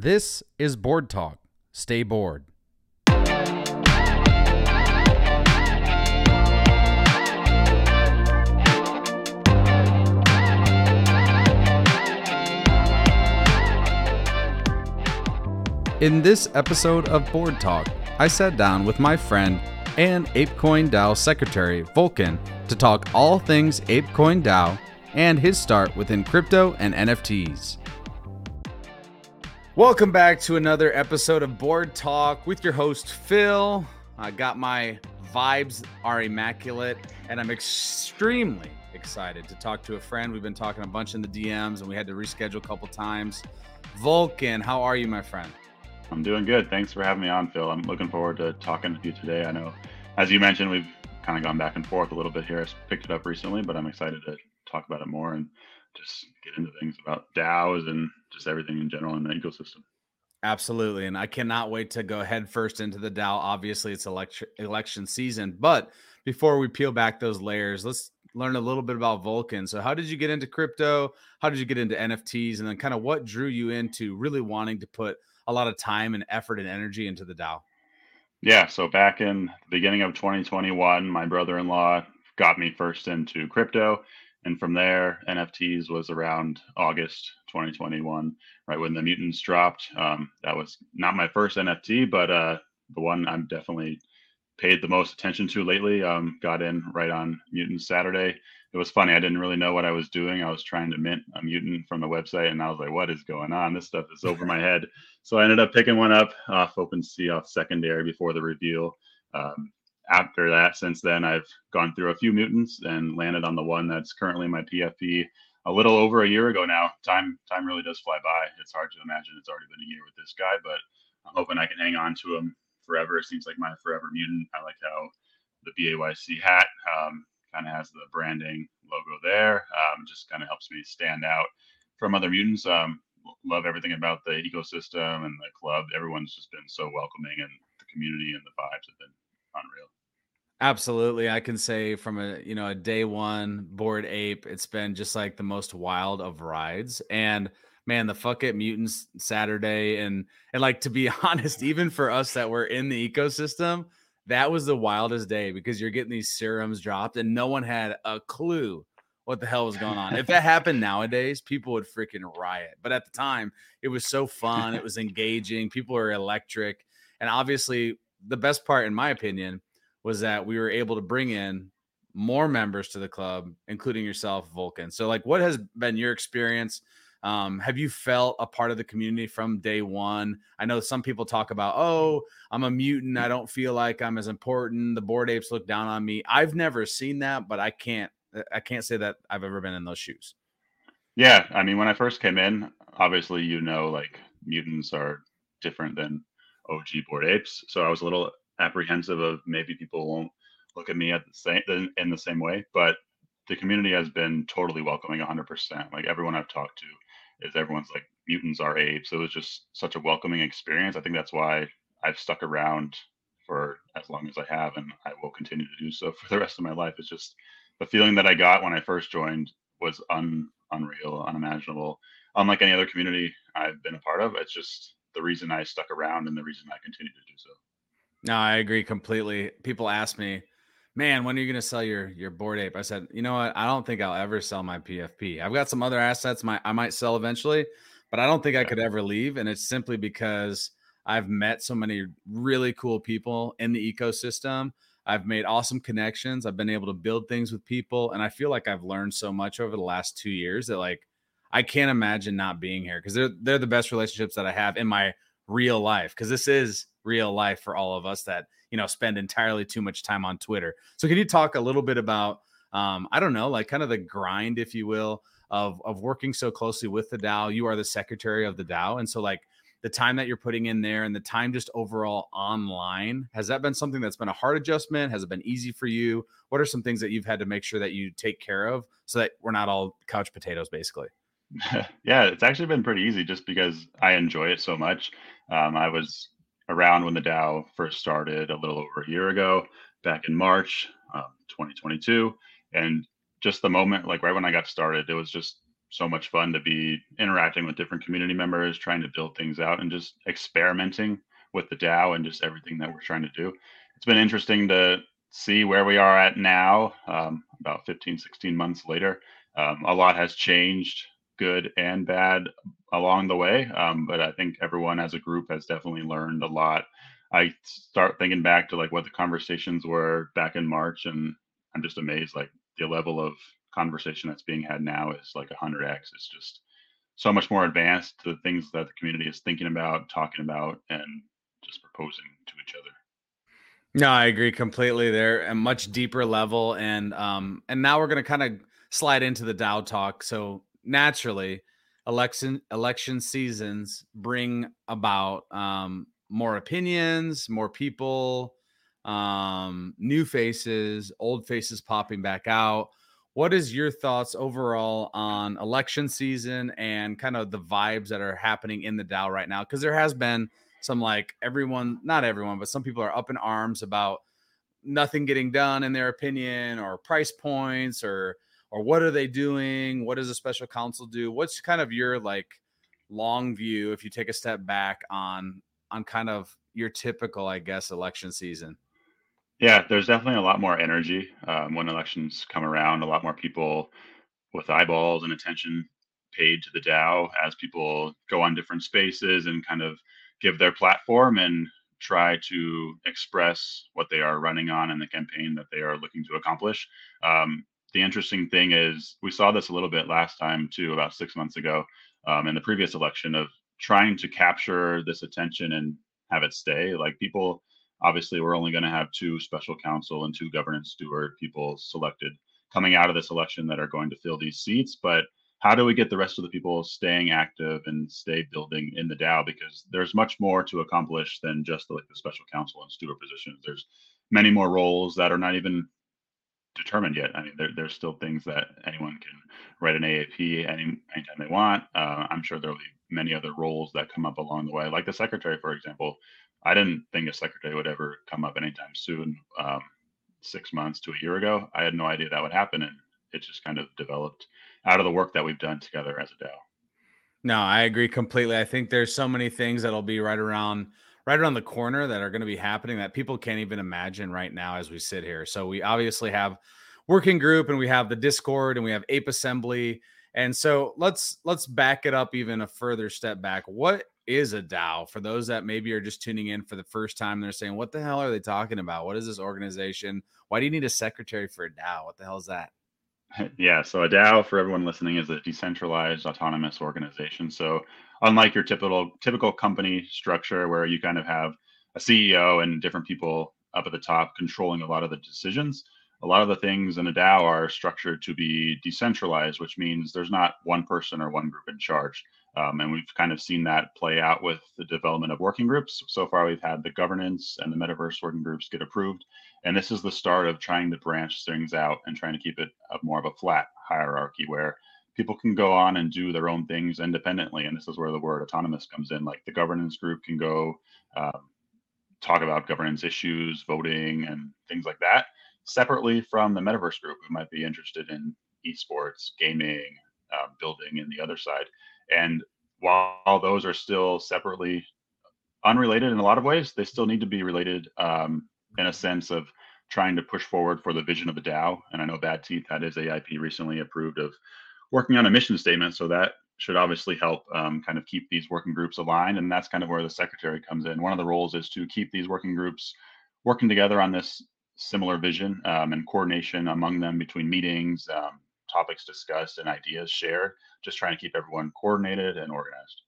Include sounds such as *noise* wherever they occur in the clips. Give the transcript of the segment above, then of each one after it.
This is Bored Talk. Stay bored. In this episode of Bored Talk, I sat down with my friend and ApeCoin DAO secretary, Vulkan, to talk all things ApeCoin DAO and his start within crypto and NFTs. Welcome back to another episode of Bored Talk with your host, Phil. I got my vibes are immaculate, and I'm extremely excited to talk to a friend. We've been talking a bunch in the DMs, and we had to reschedule a couple times. Vulkan, how are you, my friend? I'm doing good. Thanks for having me on, Phil. I'm looking forward to talking with you today. I know, as you mentioned, we've kind of gone back and forth a little bit here. I picked it up recently, but I'm excited to talk about it more and just get into things about DAOs and just everything in general in the ecosystem. Absolutely. And I cannot wait to go head first into the DAO. Obviously, it's election election season. But before we peel back those layers, let's learn a little bit about Vulkan. So, how did you get into crypto? How did you get into NFTs? And then, kind of, what drew you into really wanting to put a lot of time and effort and energy into the DAO? Yeah. So, back in the beginning of 2021, my brother in law got me first into crypto. And from there, NFTs was around August 2021, right when the mutants dropped. Um, that was not my first NFT, but uh, the one I'm definitely paid the most attention to lately. Um, got in right on Mutant Saturday. It was funny. I didn't really know what I was doing. I was trying to mint a mutant from the website, and I was like, "What is going on? This stuff is over my head." So I ended up picking one up off OpenSea off secondary before the reveal. Um, after that, since then, I've gone through a few mutants and landed on the one that's currently my PFP a little over a year ago now. Time time really does fly by. It's hard to imagine it's already been a year with this guy, but I'm hoping I can hang on to him forever. It seems like my forever mutant. I like how the BAYC hat um, kind of has the branding logo there. Um, just kind of helps me stand out from other mutants. Um, love everything about the ecosystem and the club. Everyone's just been so welcoming, and the community and the vibes have been unreal. Absolutely. I can say from a, you know, a day one bored ape, it's been just like the most wild of rides. And man, the fuck it mutants Saturday and and like to be *laughs* honest, even for us that were in the ecosystem, that was the wildest day because you're getting these serums dropped and no one had a clue what the hell was going on. If that *laughs* happened nowadays, people would freaking riot. But at the time, it was so fun, it was engaging, people were electric. And obviously, the best part in my opinion was that we were able to bring in more members to the club, including yourself, Vulkan. So, like, what has been your experience? Um, have you felt a part of the community from day one? I know some people talk about, oh, I'm a mutant. I don't feel like I'm as important. The bored apes look down on me. I've never seen that, but I can't, I can't say that I've ever been in those shoes. Yeah, I mean, when I first came in, obviously, you know, like mutants are different than OG bored apes. So I was a little apprehensive of maybe people won't look at me at the same in the same way, but the community has been totally welcoming 100%. Like everyone I've talked to is everyone's like mutants are apes. So it was just such a welcoming experience. I think that's why I've stuck around for as long as I have, and I will continue to do so *laughs* for the rest of my life. It's just the feeling that I got when I first joined was un, unreal, unimaginable. Unlike any other community I've been a part of, it's just the reason I stuck around and the reason I continue to do so. No, I agree completely. People ask me, man, when are you going to sell your your bored ape? I said, you know what? I don't think I'll ever sell my PFP. I've got some other assets my I might sell eventually, but I don't think I could ever leave. And it's simply because I've met so many really cool people in the ecosystem. I've made awesome connections. I've been able to build things with people, and I feel like I've learned so much over the last two years that like I can't imagine not being here because they're they're the best relationships that I have in my real life. Because this is real life for all of us that you know spend entirely too much time on Twitter. So can you talk a little bit about um, I don't know, like kind of the grind, if you will, of of working so closely with the DAO. You are the secretary of the DAO, and so like the time that you're putting in there and the time just overall online has that been something that's been a hard adjustment has it been easy for you what are some things that you've had to make sure that you take care of so that we're not all couch potatoes basically *laughs* yeah it's actually been pretty easy just because i enjoy it so much um, i was around when the DAO first started a little over a year ago, back in March um, 2022. And just the moment, like right when I got started, it was just so much fun to be interacting with different community members, trying to build things out, and just experimenting with the DAO and just everything that we're trying to do. It's been interesting to see where we are at now, um, about 15, 16 months later. Um, a lot has changed, good and bad, along the way. Um, but I think everyone as a group has definitely learned a lot. I start thinking back to like what the conversations were back in March, and I'm just amazed. Like the level of conversation that's being had now is like 100x. It's just so much more advanced to the things that the community is thinking about, talking about, and just proposing to each other. No, I agree completely. They're a much deeper level, and um, and now we're gonna kind of slide into the DAO talk. So naturally, election election seasons bring about um, more opinions, more people, um, new faces, old faces popping back out. What is your thoughts overall on election season and kind of the vibes that are happening in the DAO right now? Because there has been some like everyone, not everyone, but some people are up in arms about nothing getting done in their opinion or price points or or what are they doing? What does a special council do? What's kind of your like long view if you take a step back on on kind of your typical, I guess, election season? Yeah, there's definitely a lot more energy um, when elections come around. A lot more people with eyeballs and attention paid to the DAO as people go on different spaces and kind of give their platform and try to express what they are running on and the campaign that they are looking to accomplish. Um, the interesting thing is, we saw this a little bit last time too, about six months ago um, in the previous election of trying to capture this attention and have it stay. Like people, obviously, we're only going to have two special council and two governance steward people selected coming out of this election that are going to fill these seats. But how do we get the rest of the people staying active and stay building in the DAO? Because there's much more to accomplish than just the, like the special council and steward positions. There's many more roles that are not even determined yet. I mean, there, there's still things that anyone can write an AIP any anytime they want. Uh, I'm sure there'll be many other roles that come up along the way, like the secretary, for example. I didn't think a secretary would ever come up anytime soon. Um, six months to a year ago, I had no idea that would happen, and it just kind of developed out of the work that we've done together as a DAO. No, I agree completely. I think there's so many things that'll be right around right around the corner that are going to be happening that people can't even imagine right now as we sit here. So we obviously have working group and we have the Discord and we have Ape Assembly. And so let's let's back it up even a further step back. What is a DAO for those that maybe are just tuning in for the first time? They're saying, "What the hell are they talking about? What is this organization? Why do you need a secretary for a DAO? What the hell is that?" *laughs* Yeah, so a DAO for everyone listening is a decentralized autonomous organization. So unlike your typical typical company structure where you kind of have a CEO and different people up at the top controlling a lot of the decisions, a lot of the things in a DAO are structured to be decentralized, which means there's not one person or one group in charge. Um, and we've kind of seen that play out with the development of working groups. So far, we've had the governance and the metaverse working groups get approved. And this is the start of trying to branch things out and trying to keep it more of a flat hierarchy where people can go on and do their own things independently. And this is where the word autonomous comes in. Like the governance group can go um, talk about governance issues, voting, and things like that separately from the metaverse group who might be interested in esports, gaming, uh, building, and the other side. And while those are still separately unrelated in a lot of ways, they still need to be related um, in a sense of trying to push forward for the vision of the DAO. And I know Bad Teeth had his AIP recently approved of working on a mission statement. So that should obviously help um, kind of keep these working groups aligned. And that's kind of where the secretary comes in. One of the roles is to keep these working groups working together on this similar vision um, and coordination among them between meetings, um, topics discussed, and ideas shared. Just trying to keep everyone coordinated and organized.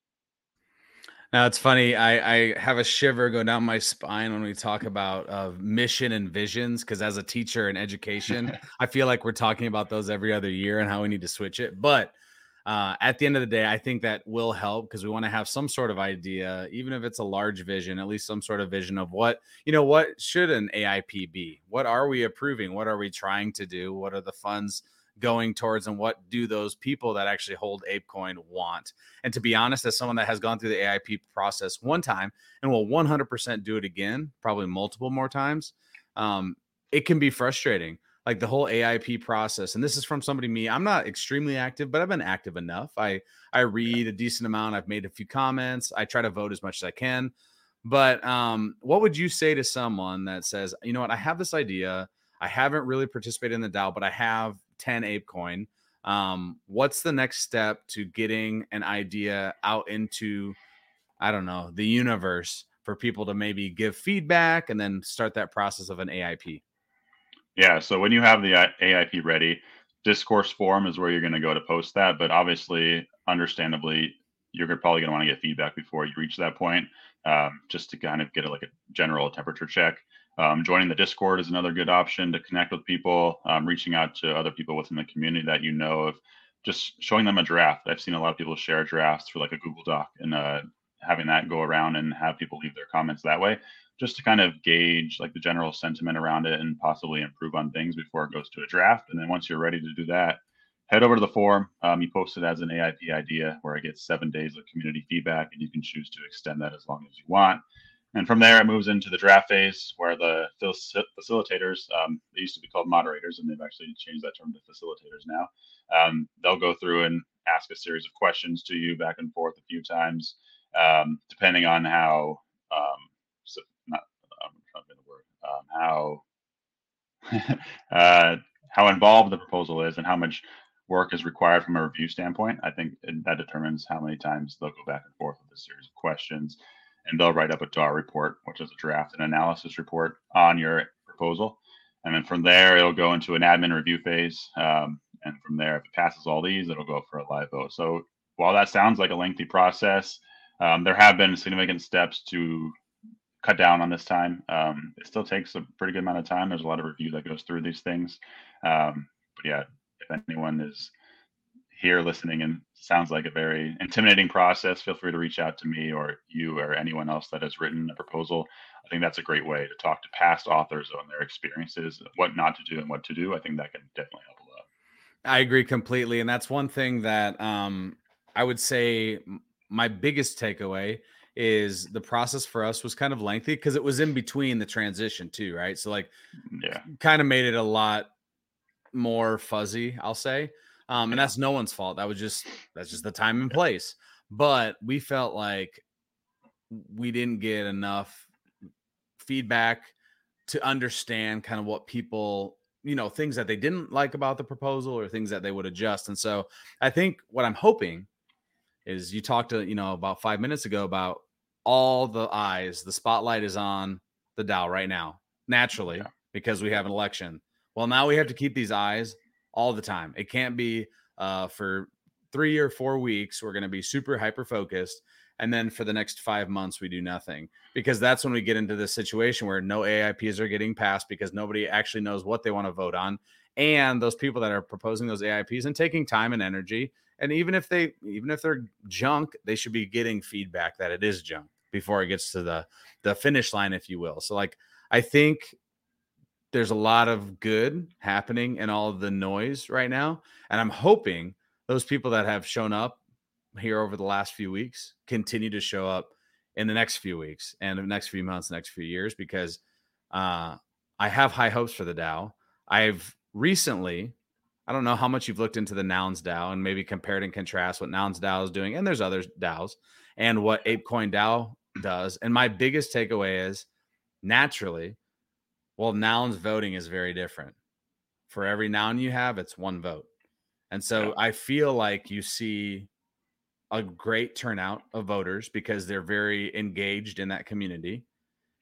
Now it's funny. I, I have a shiver go down my spine when we talk about uh, mission and visions because as a teacher in education, *laughs* I feel like we're talking about those every other year and how we need to switch it. But uh, at the end of the day, I think that will help because we want to have some sort of idea, even if it's a large vision, at least some sort of vision of what you know. What should an AIP be? What are we approving? What are we trying to do? What are the funds? Going towards and what do those people that actually hold ApeCoin want? And to be honest, as someone that has gone through the AIP process one time and will 100% do it again, probably multiple more times, um, it can be frustrating. like the whole AIP process. And this is from somebody me. I'm not extremely active, but I've been active enough. I I read a decent amount. I've made a few comments. I try to vote as much as I can. But um, what would you say to someone that says, you know what, I have this idea. I haven't really participated in the DAO, but I have 10 ApeCoin. Um, what's the next step to getting an idea out into, I don't know, the universe for people to maybe give feedback and then start that process of an AIP? Yeah. So when you have the AIP ready, discourse forum is where you're going to go to post that. But obviously, understandably, you're probably going to want to get feedback before you reach that point, um, just to kind of get a, like a general temperature check. Um, joining the Discord is another good option to connect with people. Um, reaching out to other people within the community that you know of, just showing them a draft. I've seen a lot of people share drafts for like a Google Doc and uh, having that go around and have people leave their comments that way, just to kind of gauge like the general sentiment around it and possibly improve on things before it goes to a draft. And then once you're ready to do that, head over to the forum. Um, you post it as an AIP idea where I get seven days of community feedback, and you can choose to extend that as long as you want. And from there, it moves into the draft phase where the facilitators, um, they used to be called moderators, and they've actually changed that term to facilitators now. Um, they'll go through and ask a series of questions to you back and forth a few times, um, depending on how, um, so not, I'm trying to think the word, um, how, *laughs* uh, how involved the proposal is and how much work is required from a review standpoint. I think that determines how many times they'll go back and forth with a series of questions and they'll write up a DAR report, which is a draft and analysis report on your proposal. And then from there, it'll go into an admin review phase. Um, and from there, if it passes all these, it'll go for a live vote. So while that sounds like a lengthy process, um, there have been significant steps to cut down on this time. Um, it still takes a pretty good amount of time. There's a lot of review that goes through these things. Um, but yeah, if anyone is here listening and sounds like a very intimidating process, feel free to reach out to me or you or anyone else that has written a proposal. I think that's a great way to talk to past authors on their experiences, what not to do and what to do. I think that can definitely help a lot. I agree completely. And that's one thing that um, I would say my biggest takeaway is the process for us was kind of lengthy because it was in between the transition too, right? So like yeah, kind of made it a lot more fuzzy, I'll say. Um, and that's no one's fault. That was just that's just the time and place. But we felt like we didn't get enough feedback to understand kind of what people you know things that they didn't like about the proposal or things that they would adjust and so i think what i'm hoping is you talked to you know about five minutes ago about all the eyes the spotlight is on the DAO right now naturally yeah. because we have an election well now we have to keep these eyes all the time. It can't be uh, for three or four weeks, we're going to be super hyper focused. And then for the next five months, we do nothing because that's when we get into this situation where no AIPs are getting passed because nobody actually knows what they want to vote on. And those people that are proposing those AIPs and taking time and energy, and even if they, even if they're junk, they should be getting feedback that it is junk before it gets to the the finish line, if you will. So, like, I think there's a lot of good happening in all of the noise right now. And I'm hoping those people that have shown up here over the last few weeks continue to show up in the next few weeks and the next few months, next few years, because uh, I have high hopes for the DAO. I've recently, I don't know how much you've looked into the Nouns DAO and maybe compared and contrast what Nouns DAO is doing, and there's other DAOs, and what ApeCoin DAO does. And my biggest takeaway is naturally, well, nouns voting is very different. For every noun you have, it's one vote. And so yeah. I feel like you see a great turnout of voters because they're very engaged in that community.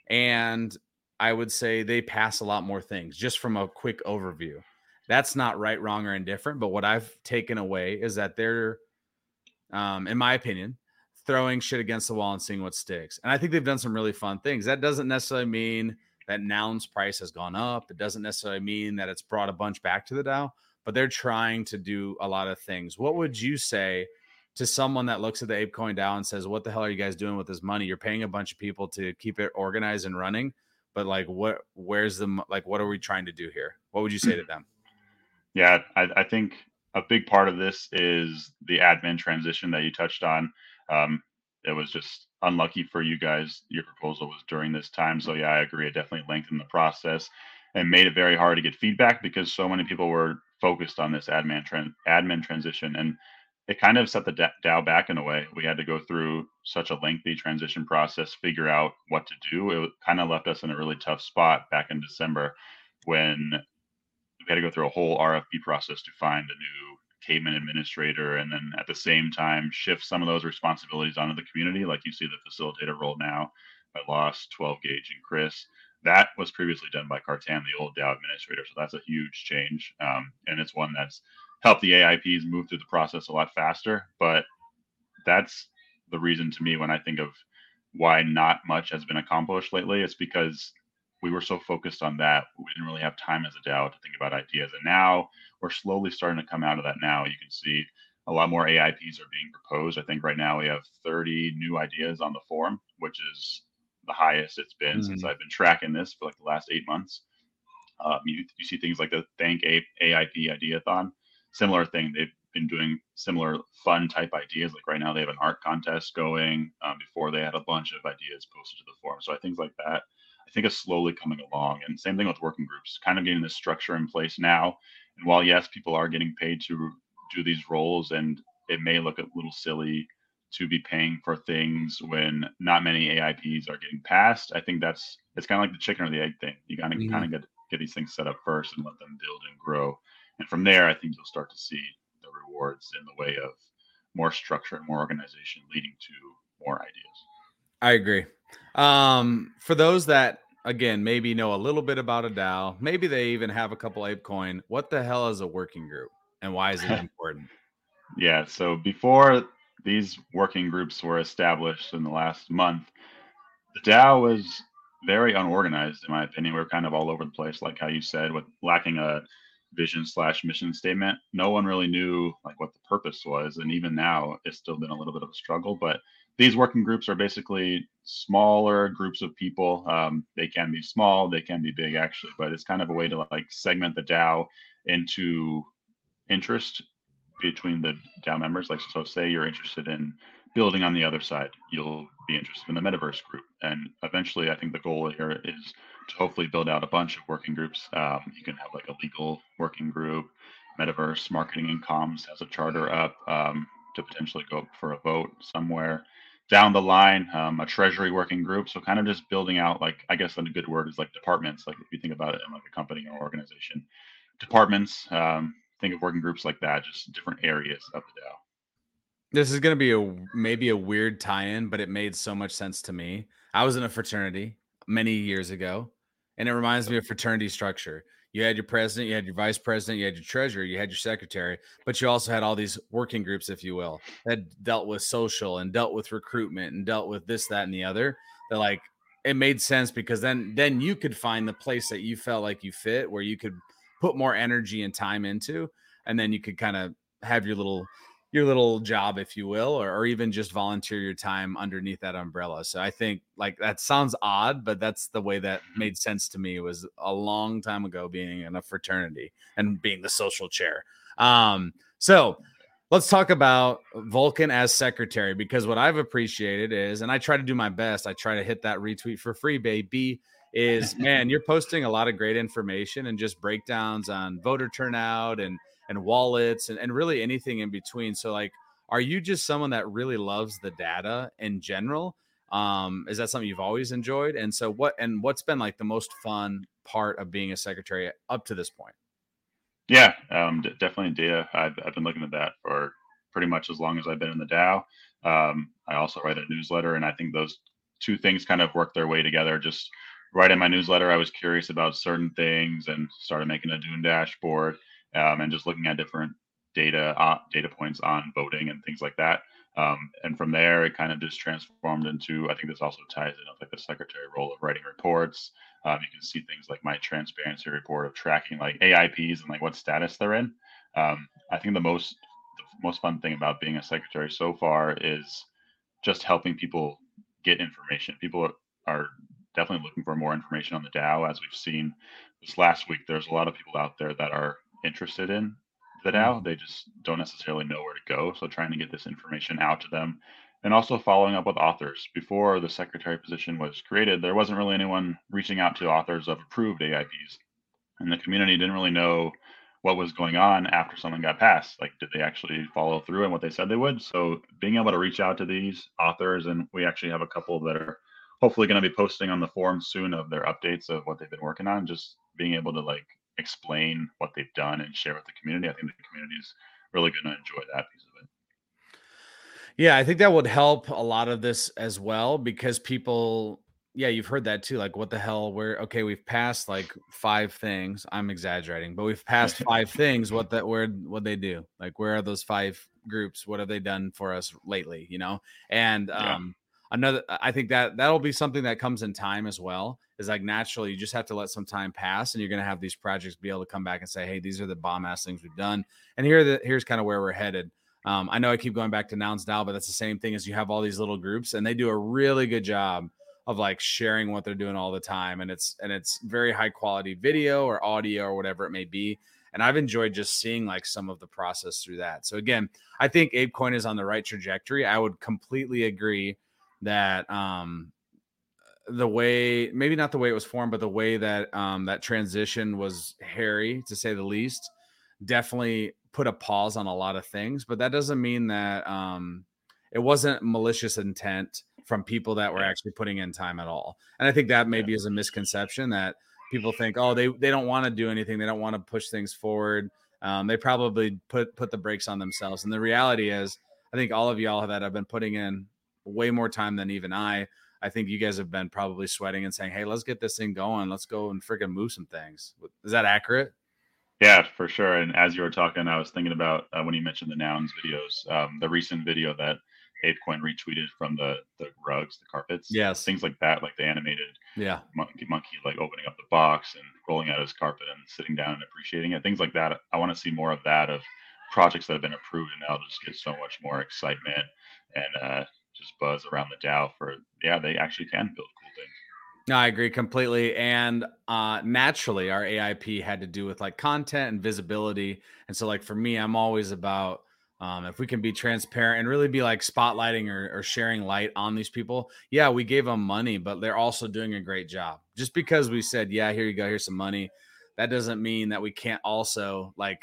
And I would say they pass a lot more things just from a quick overview. That's not right, wrong, or indifferent. But what I've taken away is that they're, um, in my opinion, throwing shit against the wall and seeing what sticks. And I think they've done some really fun things. That doesn't necessarily mean that noun's price has gone up. It doesn't necessarily mean that it's brought a bunch back to the DAO, but they're trying to do a lot of things. What would you say to someone that looks at the ApeCoin DAO and says, "What the hell are you guys doing with this money? You're paying a bunch of people to keep it organized and running, but like, what? Where's the like? What are we trying to do here? What would you say to them?" Yeah, I, I think a big part of this is the admin transition that you touched on. Um, it was just unlucky for you guys. Your proposal was during this time, so yeah, I agree. It definitely lengthened the process. and made it very hard to get feedback because so many people were focused on this admin admin transition and it kind of set the DAO back in a way. We had to go through such a lengthy transition process, figure out what to do. It kind of left us in a really tough spot back in December when we had to go through a whole RFP process to find a new Cayman administrator, and then at the same time shift some of those responsibilities onto the community, like you see the facilitator role now by Lost, 12 Gauge, and Chris. That was previously done by Cartan, the old DAO administrator. So that's a huge change, um, and it's one that's helped the AIPs move through the process a lot faster. But that's the reason to me when I think of why not much has been accomplished lately. It's because we were so focused on that, we didn't really have time as a DAO to think about ideas. And now we're slowly starting to come out of that. Now you can see a lot more AIPs are being proposed. I think right now we have 30 new ideas on the forum, which is the highest it's been mm-hmm. since I've been tracking this for like the last eight months. Um, you, you see things like the Thank A- AIP Ideathon, similar thing. They've been doing similar fun type ideas. Like right now, they have an art contest going. Um, before they had a bunch of ideas posted to the forum. So I think like that. I think is slowly coming along. And same thing with working groups, kind of getting this structure in place now. And while yes, people are getting paid to do these roles, and it may look a little silly to be paying for things when not many AIPs are getting passed. I think that's it's kind of like the chicken or the egg thing. You gotta mm-hmm. kind of get get these things set up first and let them build and grow. And from there, I think you'll start to see the rewards in the way of more structure and more organization leading to more ideas. I agree. Um, for those that again maybe know a little bit about a DAO, maybe they even have a couple ApeCoin. What the hell is a working group, and why is it *laughs* important? yeah. So before these working groups were established in the last month, the DAO was very unorganized, in my opinion. We are kind of all over the place, like how you said, with lacking a vision slash mission statement. No one really knew like what the purpose was, and even now, it's still been a little bit of a struggle. But these working groups are basically smaller groups of people. Um, they can be small, they can be big, actually, but it's kind of a way to like segment the DAO into interest between the DAO members. Like, so say you're interested in building on the other side, you'll be interested in the metaverse group. And eventually, I think the goal here is to hopefully build out a bunch of working groups. Um, you can have like a legal working group, metaverse marketing and comms has a charter up um, to potentially go for a vote somewhere down the line, um, a treasury working group. So kind of just building out like I guess a good word is like departments. Like if you think about it in like a company or organization, departments. Um, think of working groups like that, just different areas of the DAO. This is going to be a maybe a weird tie-in, but it made so much sense to me. I was in a fraternity many years ago, and it reminds me of fraternity structure. You had your president, you had your vice president, you had your treasurer, you had your secretary, but you also had all these working groups, if you will, that dealt with social and dealt with recruitment and dealt with this, that, and the other. They're like, it made sense because then then you could find the place that you felt like you fit, where you could put more energy and time into, and then you could kind of have your little your little job, if you will, or, or even just volunteer your time underneath that umbrella. So I think like that sounds odd, but that's the way that mm-hmm. made sense to me was a long time ago being in a fraternity and being the social chair. Um, so let's talk about Vulkan as secretary because what I've appreciated is, and I try to do my best, I try to hit that retweet for free, baby. Is *laughs* man, you're posting a lot of great information and just breakdowns on voter turnout and and wallets and, and really anything in between. So like, are you just someone that really loves the data in general? Um, is that something you've always enjoyed? And so what, and what's been like the most fun part of being a secretary up to this point? Yeah, um, d- definitely data. I've, I've been looking at that for pretty much as long as I've been in the DAO. Um, I also write a newsletter, and I think those two things kind of work their way together. Just writing my newsletter, I was curious about certain things and started making a Dune dashboard um, and just looking at different data uh, data points on voting and things like that. Um, and from there, it kind of just transformed into. I think this also ties in with like the secretary role of writing reports. Um, you can see things like my transparency report of tracking like AIPs and like what status they're in. Um, I think the most the most fun thing about being a secretary so far is just helping people get information. People are, are definitely looking for more information on the DAO, as we've seen this last week. There's a lot of people out there that are interested in the DAO. Mm-hmm. They just don't necessarily know where to go. So trying to get this information out to them and also following up with authors. Before the secretary position was created, there wasn't really anyone reaching out to authors of approved AIPs. and the community didn't really know what was going on after someone got passed. Like, did they actually follow through on what they said they would? So, being able to reach out to these authors, and we actually have a couple that are hopefully going to be posting on the forum soon of their updates of what they've been working on. Just being able to like explain what they've done and share with the community. I think the community is really going to enjoy that piece of it. Yeah, I think that would help a lot of this as well because people yeah, you've heard that too. Like, what the hell? We're okay. We've passed like five things. I'm exaggerating, but we've passed *laughs* five things. What that? Where? What they do? Like, where are those five groups? What have they done for us lately? You know. And um. Another, I think that that'll be something that comes in time as well. Is like naturally, you just have to let some time pass, and you're going to have these projects be able to come back and say, "Hey, these are the bomb ass things we've done," and here, the, here's kind of where we're headed. Um, I know I keep going back to Nouns now, but that's the same thing as you have all these little groups, and they do a really good job of like sharing what they're doing all the time and it's and it's very high quality video or audio or whatever it may be and i've enjoyed just seeing like some of the process through that so again i think apecoin is on the right trajectory i would completely agree that um the way maybe not the way it was formed but the way that um that transition was hairy to say the least definitely put a pause on a lot of things but that doesn't mean that um it wasn't malicious intent from people that were actually putting in time at all. And I think that maybe is a misconception that people think, oh, they they don't want to do anything, they don't want to push things forward. Um, they probably put put the brakes on themselves. And the reality is, I think all of y'all that have been putting in way more time than even I. I think you guys have been probably sweating and saying, "Hey, let's get this thing going. Let's go and freaking move some things." Is that accurate? Yeah, for sure. And as you were talking, I was thinking about uh, when you mentioned the nouns videos, um, the recent video that ApeCoin retweeted from the the rugs, the carpets, yes, things like that, like the animated yeah monkey monkey like opening up the box and rolling out his carpet and sitting down and appreciating it, things like that. I want to see more of that of projects that have been approved and now just get so much more excitement and uh, just buzz around the DAO for yeah they actually can build cool things. No, I agree completely. And uh, naturally, our AIP had to do with like content and visibility. And so, like for me, I'm always about um, if we can be transparent and really be like spotlighting or, or, sharing light on these people, yeah, we gave them money, but they're also doing a great job. Just because we said, yeah, here you go, here's some money, that doesn't mean that we can't also like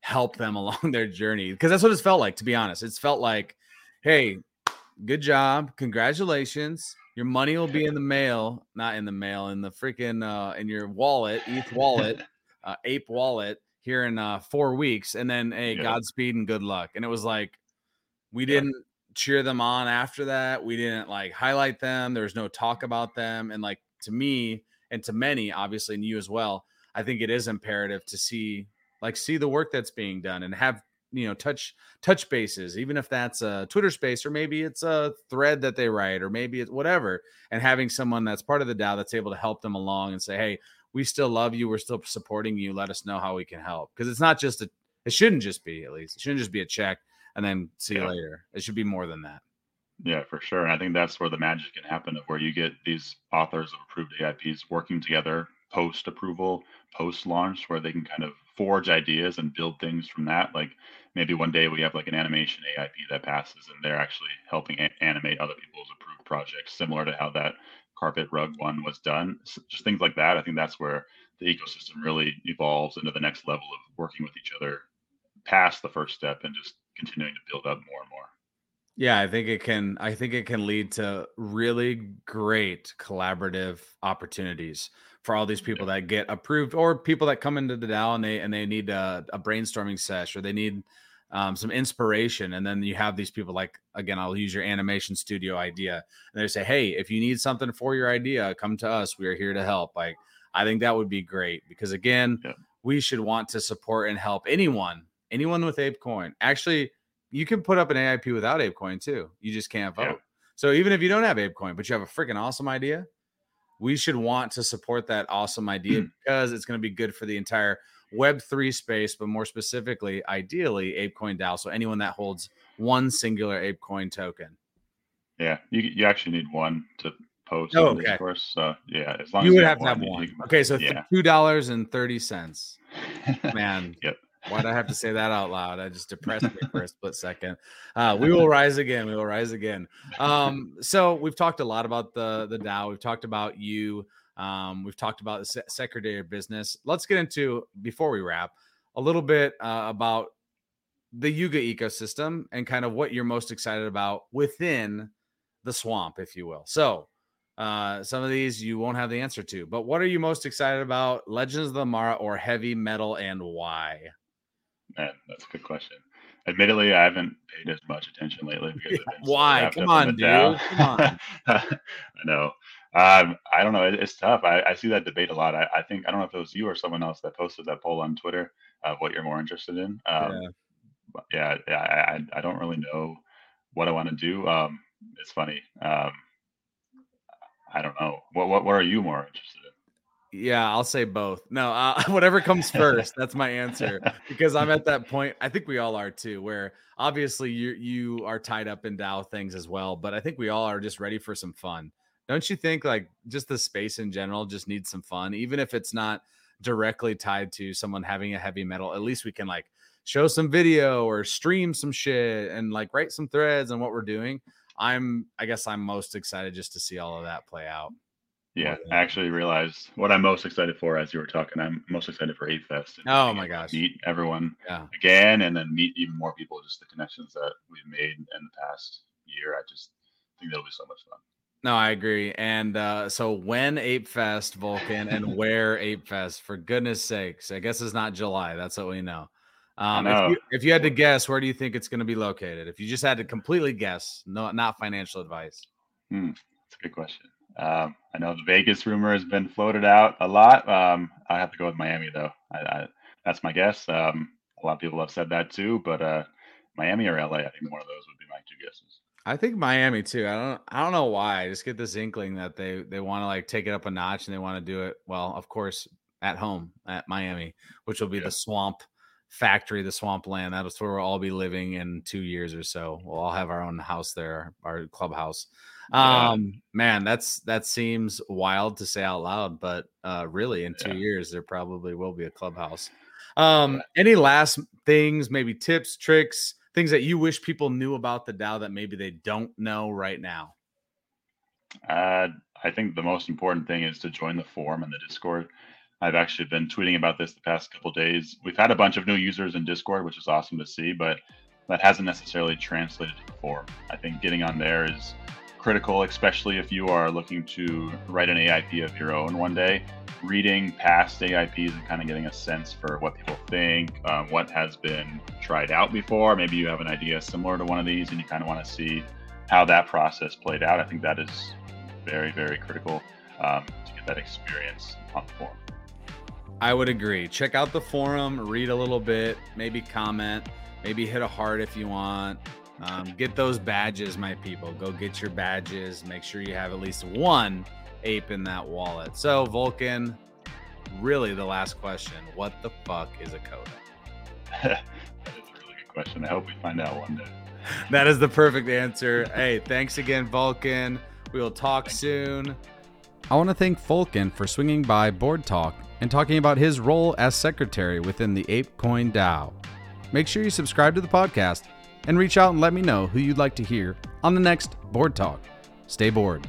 help them *laughs* along their journey. Because that's what it's felt like, to be honest. It's felt like, hey, good job, congratulations. Your money will be in the mail, not in the mail, in the freaking uh, in your wallet, ETH wallet, *laughs* uh, Ape wallet here in uh, four weeks, and then hey, yeah. Godspeed and good luck. And it was like we didn't yeah. cheer them on after that. We didn't like highlight them. There was no talk about them. And like to me and to many, obviously, and you as well, I think it is imperative to see like see the work that's being done and have you know touch touch bases even if that's a twitter space or maybe it's a thread that they write or maybe it's whatever and having someone that's part of the dao that's able to help them along and say hey we still love you. We're still supporting you. Let us know how we can help. Because it's not just a, it shouldn't just be, at least, it shouldn't just be a check and then see yeah. you later. It should be more than that. Yeah, for sure. And I think that's where the magic can happen of where you get these authors of approved AIPs working together post approval, post launch, where they can kind of forge ideas and build things from that. Like maybe one day we have like an animation AIP that passes and they're actually helping a- animate other people's approved projects, similar to how that carpet rug one was done. So just things like that. I think that's where the ecosystem really evolves into the next level of working with each other past the first step and just continuing to build up more and more. Yeah, I think it can I think it can lead to really great collaborative opportunities for all these people that get approved or people that come into the DAO and they and they need a, a brainstorming sesh or they need um, some inspiration. And then you have these people like, again, I'll use your animation studio idea. And they say, hey, if you need something for your idea, come to us. We are here to help. Like, I think that would be great because, again, yeah. we should want to support and help anyone, anyone with ApeCoin. Actually, you can put up an AIP without ApeCoin too. You just can't vote. Yeah. So even if you don't have ApeCoin, but you have a freaking awesome idea, we should want to support that awesome idea mm. because it's going to be good for the entire Web3 space, but more specifically, ideally, ApeCoin DAO. So anyone that holds one singular ApeCoin token. Yeah, you, you actually need one to post oh, okay. course. So yeah, as long you as would you have, have to have one. one. Okay, so yeah. two dollars and thirty cents. Man, *laughs* yep. Why'd I have to say that out loud? I just depressed me for a *laughs* split second. Uh, we will rise again. We will rise again. Um, so we've talked a lot about the the DAO. We've talked about you. Um, we've talked about the se- Secretary of Business. Let's get into before we wrap a little bit uh, about the Yuga ecosystem and kind of what you're most excited about within the swamp, if you will. So uh, some of these you won't have the answer to, but what are you most excited about? Legends of the Mara or heavy metal and why? Man, that's a good question. Admittedly, I haven't paid as much attention lately *laughs* because yeah, why? Come on, dude. Come on. I know. Um, I don't know. It, it's tough. I, I, see that debate a lot. I, I, think I don't know if it was you or someone else that posted that poll on Twitter of what you're more interested in. Um, yeah. yeah, I, I don't really know what I want to do. Um, it's funny. Um, I don't know. What what what are you more interested in? Yeah, I'll say both. No, uh, *laughs* whatever comes *laughs* first. that's my answer because I'm at that point. I think we all are too, where obviously you you are tied up in DAO things as well, but I think we all are just ready for some fun. Don't you think? Like just the space in general just needs some fun, even if it's not directly tied to someone having a heavy metal. At least we can like show some video or stream some shit and like write some threads on what we're doing. I'm I guess I'm most excited just to see all of that play out. Yeah, I actually realized what I'm most excited for as you were talking. I'm most excited for Ape Fest. Oh my gosh. Meet everyone yeah. again and then meet even more people, just the connections that we've made in the past year. I just think that'll be so much fun. No, I agree. And uh, so when Ape Fest, Vulkan, and *laughs* where Ape Fest, for goodness sakes, I guess it's not July. That's what we know. Um, if, you, if you had to guess, where do you think it's going to be located? If you just had to completely guess, no, not financial advice. Hmm, that's a good question. Um, I know the Vegas rumor has been floated out a lot. Um, I have to go with Miami though. I, I, that's my guess. Um, a lot of people have said that too, but uh, Miami or LA, I think one of those would be my two guesses. I think Miami too. I don't I don't know why. I just get this inkling that they they want to like take it up a notch and they want to do it well, of course, at home at Miami, which will be yeah. the swamp factory, the swampland. That's where we'll all be living in two years or so. We'll all have our own house there, our clubhouse. Yeah. Um, man, that's that seems wild to say out loud, but uh, really, in two yeah. years, there probably will be a clubhouse. Um, any last things, maybe tips, tricks, things that you wish people knew about the DAO that maybe they don't know right now? Uh, I think the most important thing is to join the forum and the Discord. I've actually been tweeting about this the past couple days. We've had a bunch of new users in Discord, which is awesome to see, but that hasn't necessarily translated to the forum. I think getting on there is critical, especially if you are looking to write an AIP of your own one day. Reading past AIPs and kind of getting a sense for what people think, um, what has been tried out before. Maybe you have an idea similar to one of these and you kind of want to see how that process played out. I think that is very, very critical um, to get that experience on the forum. I would agree. Check out the forum, read a little bit, maybe comment, maybe hit a heart if you want. Um, get those badges, my people. Go get your badges. Make sure you have at least one ape in that wallet. So, Vulkan, really the last question What the fuck is a Koda? *laughs* that is a really good question. I hope we find out one day. *laughs* that is the perfect answer. Hey, thanks again, Vulkan. We will talk soon. I want to thank Vulkan for swinging by Bored Talk and talking about his role as secretary within the ApeCoin DAO. Make sure you subscribe to the podcast and reach out and let me know who you'd like to hear on the next Bored Talk. Stay bored.